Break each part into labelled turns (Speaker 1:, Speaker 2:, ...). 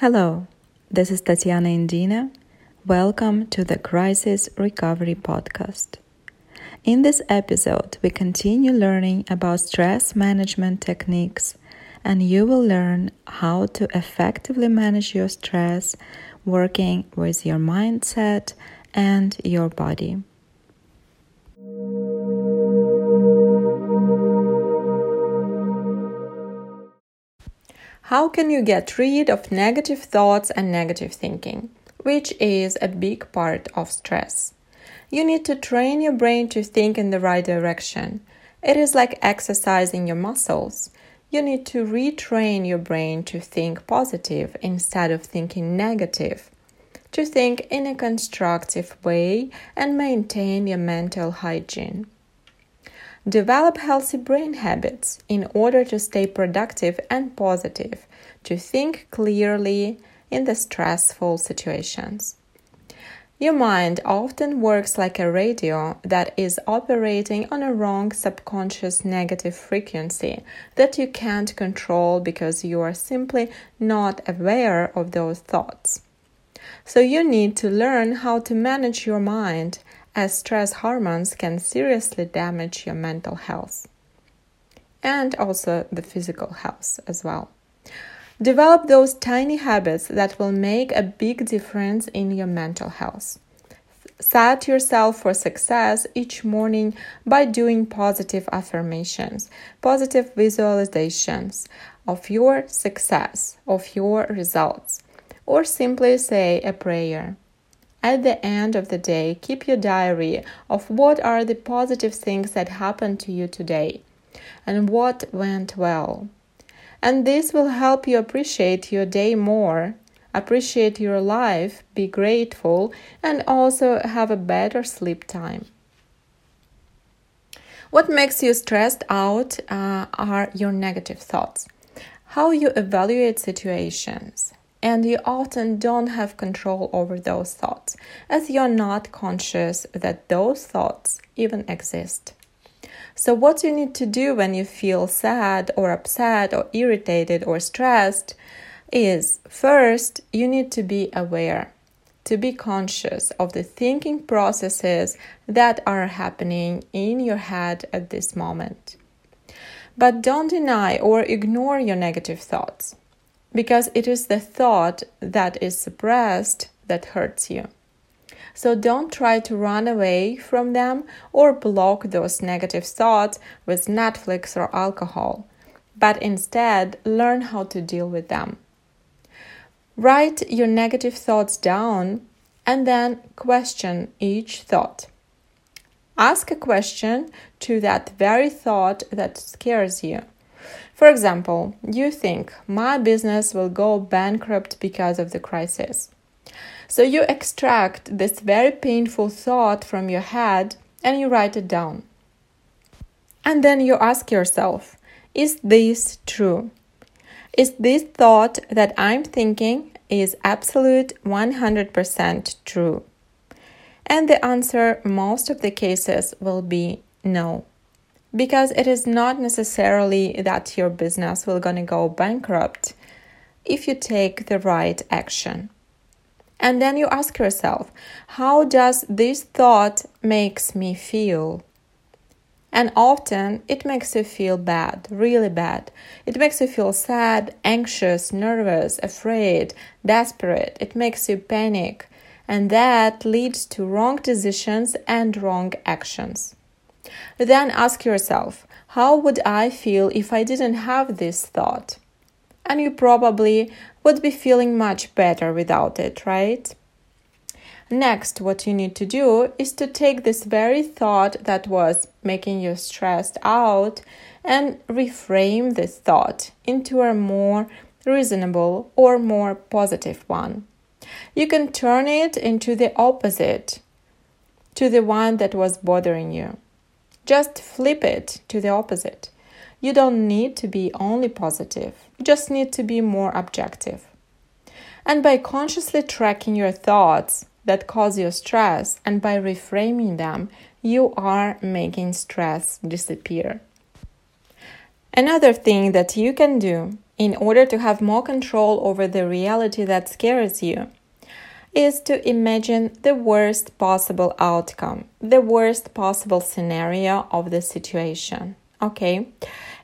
Speaker 1: Hello, this is Tatiana Indina. Welcome to the Crisis Recovery Podcast. In this episode, we continue learning about stress management techniques, and you will learn how to effectively manage your stress working with your mindset and your body. How can you get rid of negative thoughts and negative thinking, which is a big part of stress? You need to train your brain to think in the right direction. It is like exercising your muscles. You need to retrain your brain to think positive instead of thinking negative, to think in a constructive way and maintain your mental hygiene. Develop healthy brain habits in order to stay productive and positive, to think clearly in the stressful situations. Your mind often works like a radio that is operating on a wrong subconscious negative frequency that you can't control because you are simply not aware of those thoughts. So, you need to learn how to manage your mind as stress hormones can seriously damage your mental health and also the physical health as well. Develop those tiny habits that will make a big difference in your mental health. Set yourself for success each morning by doing positive affirmations, positive visualizations of your success, of your results, or simply say a prayer. At the end of the day, keep your diary of what are the positive things that happened to you today and what went well. And this will help you appreciate your day more, appreciate your life, be grateful, and also have a better sleep time. What makes you stressed out uh, are your negative thoughts, how you evaluate situations, and you often don't have control over those thoughts as you're not conscious that those thoughts even exist. So, what you need to do when you feel sad or upset or irritated or stressed is first, you need to be aware, to be conscious of the thinking processes that are happening in your head at this moment. But don't deny or ignore your negative thoughts because it is the thought that is suppressed that hurts you. So don't try to run away from them or block those negative thoughts with Netflix or alcohol, but instead learn how to deal with them. Write your negative thoughts down and then question each thought. Ask a question to that very thought that scares you. For example, you think my business will go bankrupt because of the crisis. So you extract this very painful thought from your head and you write it down. And then you ask yourself, is this true? Is this thought that I'm thinking is absolute 100% true? And the answer most of the cases will be no because it is not necessarily that your business will going to go bankrupt if you take the right action and then you ask yourself how does this thought makes me feel and often it makes you feel bad, really bad. It makes you feel sad, anxious, nervous, afraid, desperate. It makes you panic. And that leads to wrong decisions and wrong actions. Then ask yourself, how would I feel if I didn't have this thought? And you probably would be feeling much better without it, right? Next, what you need to do is to take this very thought that was making you stressed out and reframe this thought into a more reasonable or more positive one. You can turn it into the opposite to the one that was bothering you. Just flip it to the opposite. You don't need to be only positive, you just need to be more objective. And by consciously tracking your thoughts that cause you stress and by reframing them, you are making stress disappear. Another thing that you can do in order to have more control over the reality that scares you is to imagine the worst possible outcome, the worst possible scenario of the situation. Okay?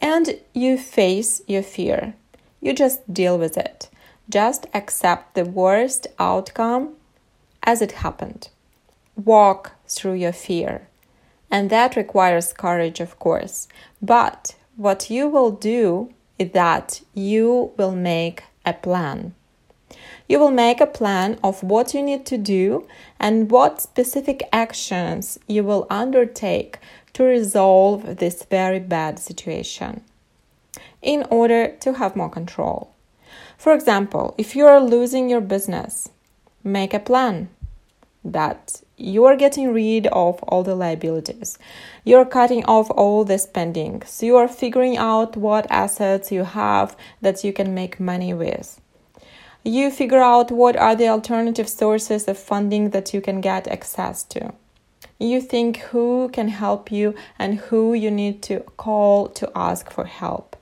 Speaker 1: And you face your fear. You just deal with it. Just accept the worst outcome as it happened. Walk through your fear. And that requires courage, of course. But what you will do is that you will make a plan. You will make a plan of what you need to do and what specific actions you will undertake to resolve this very bad situation in order to have more control. For example, if you are losing your business, make a plan that you are getting rid of all the liabilities. You're cutting off all the spending. So you are figuring out what assets you have that you can make money with. You figure out what are the alternative sources of funding that you can get access to. You think who can help you and who you need to call to ask for help.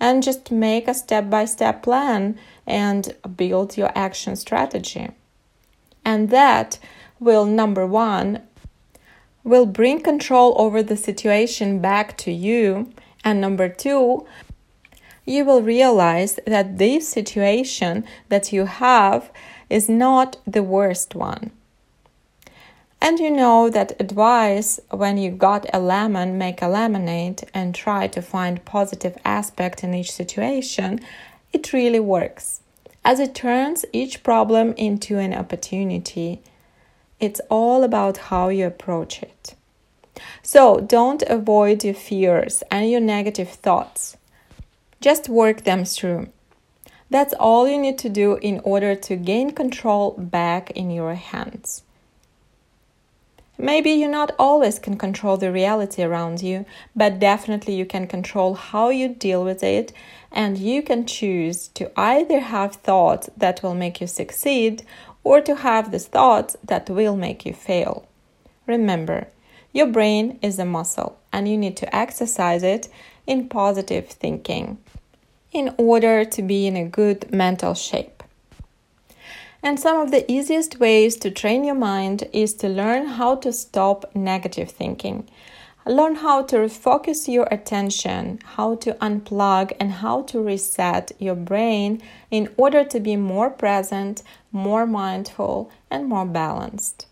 Speaker 1: And just make a step by step plan and build your action strategy. And that will, number one, will bring control over the situation back to you. And number two, you will realize that this situation that you have is not the worst one. And you know that advice when you got a lemon, make a lemonade and try to find positive aspect in each situation, it really works. As it turns each problem into an opportunity it's all about how you approach it. So don't avoid your fears and your negative thoughts. Just work them through. That's all you need to do in order to gain control back in your hands. Maybe you not always can control the reality around you, but definitely you can control how you deal with it, and you can choose to either have thoughts that will make you succeed or to have these thoughts that will make you fail. Remember, your brain is a muscle and you need to exercise it in positive thinking in order to be in a good mental shape. And some of the easiest ways to train your mind is to learn how to stop negative thinking Learn how to refocus your attention, how to unplug, and how to reset your brain in order to be more present, more mindful, and more balanced.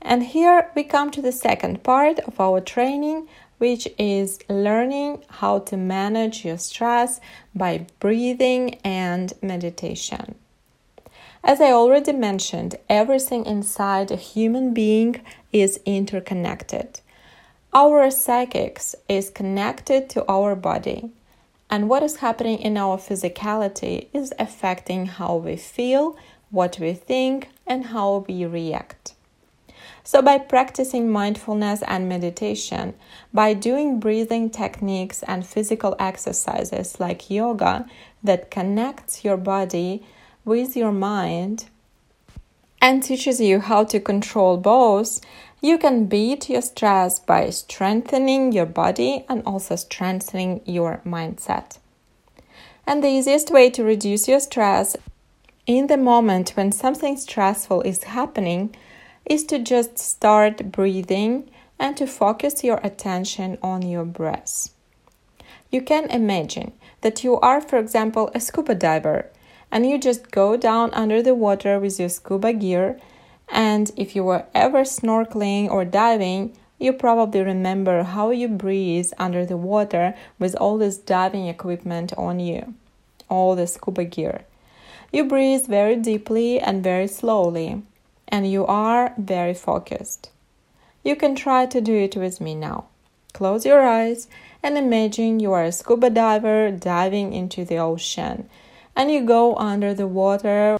Speaker 1: And here we come to the second part of our training, which is learning how to manage your stress by breathing and meditation. As I already mentioned, everything inside a human being is interconnected. Our psychics is connected to our body, and what is happening in our physicality is affecting how we feel, what we think, and how we react. So, by practicing mindfulness and meditation, by doing breathing techniques and physical exercises like yoga that connects your body with your mind and teaches you how to control both, you can beat your stress by strengthening your body and also strengthening your mindset. And the easiest way to reduce your stress in the moment when something stressful is happening is to just start breathing and to focus your attention on your breath. You can imagine that you are, for example, a scuba diver and you just go down under the water with your scuba gear and if you were ever snorkeling or diving, you probably remember how you breathe under the water with all this diving equipment on you, all the scuba gear. You breathe very deeply and very slowly, and you are very focused. You can try to do it with me now. Close your eyes and imagine you are a scuba diver diving into the ocean, and you go under the water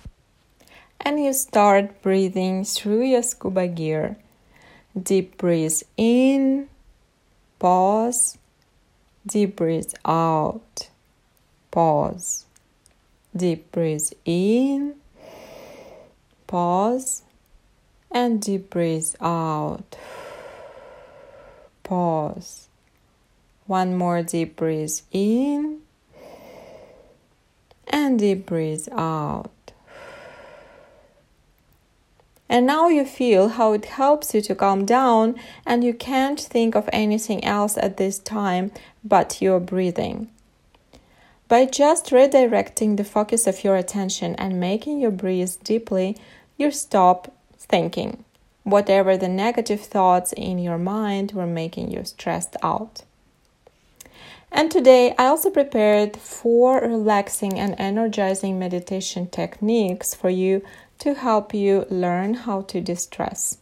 Speaker 1: and you start breathing through your scuba gear. Deep breathe in, pause, deep breathe out, pause, deep breathe in, pause, and deep breathe out, pause. One more deep breathe in, and deep breathe out. And now you feel how it helps you to calm down and you can't think of anything else at this time but your breathing. By just redirecting the focus of your attention and making you breathe deeply, you stop thinking whatever the negative thoughts in your mind were making you stressed out. And today I also prepared four relaxing and energizing meditation techniques for you to help you learn how to distress.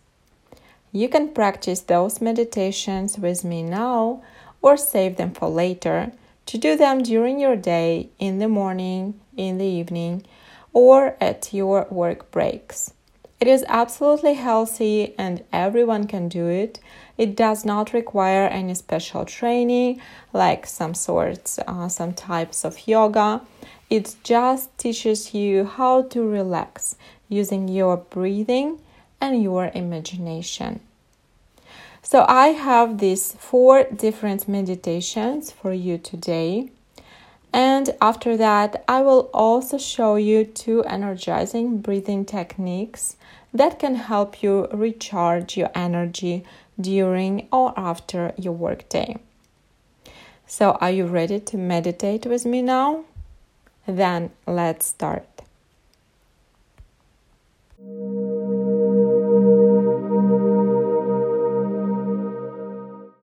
Speaker 1: You can practice those meditations with me now or save them for later to do them during your day, in the morning, in the evening, or at your work breaks. It is absolutely healthy and everyone can do it. It does not require any special training like some sorts, uh, some types of yoga. It just teaches you how to relax using your breathing and your imagination. So, I have these four different meditations for you today. And after that, I will also show you two energizing breathing techniques that can help you recharge your energy during or after your workday. So, are you ready to meditate with me now? Then let's start.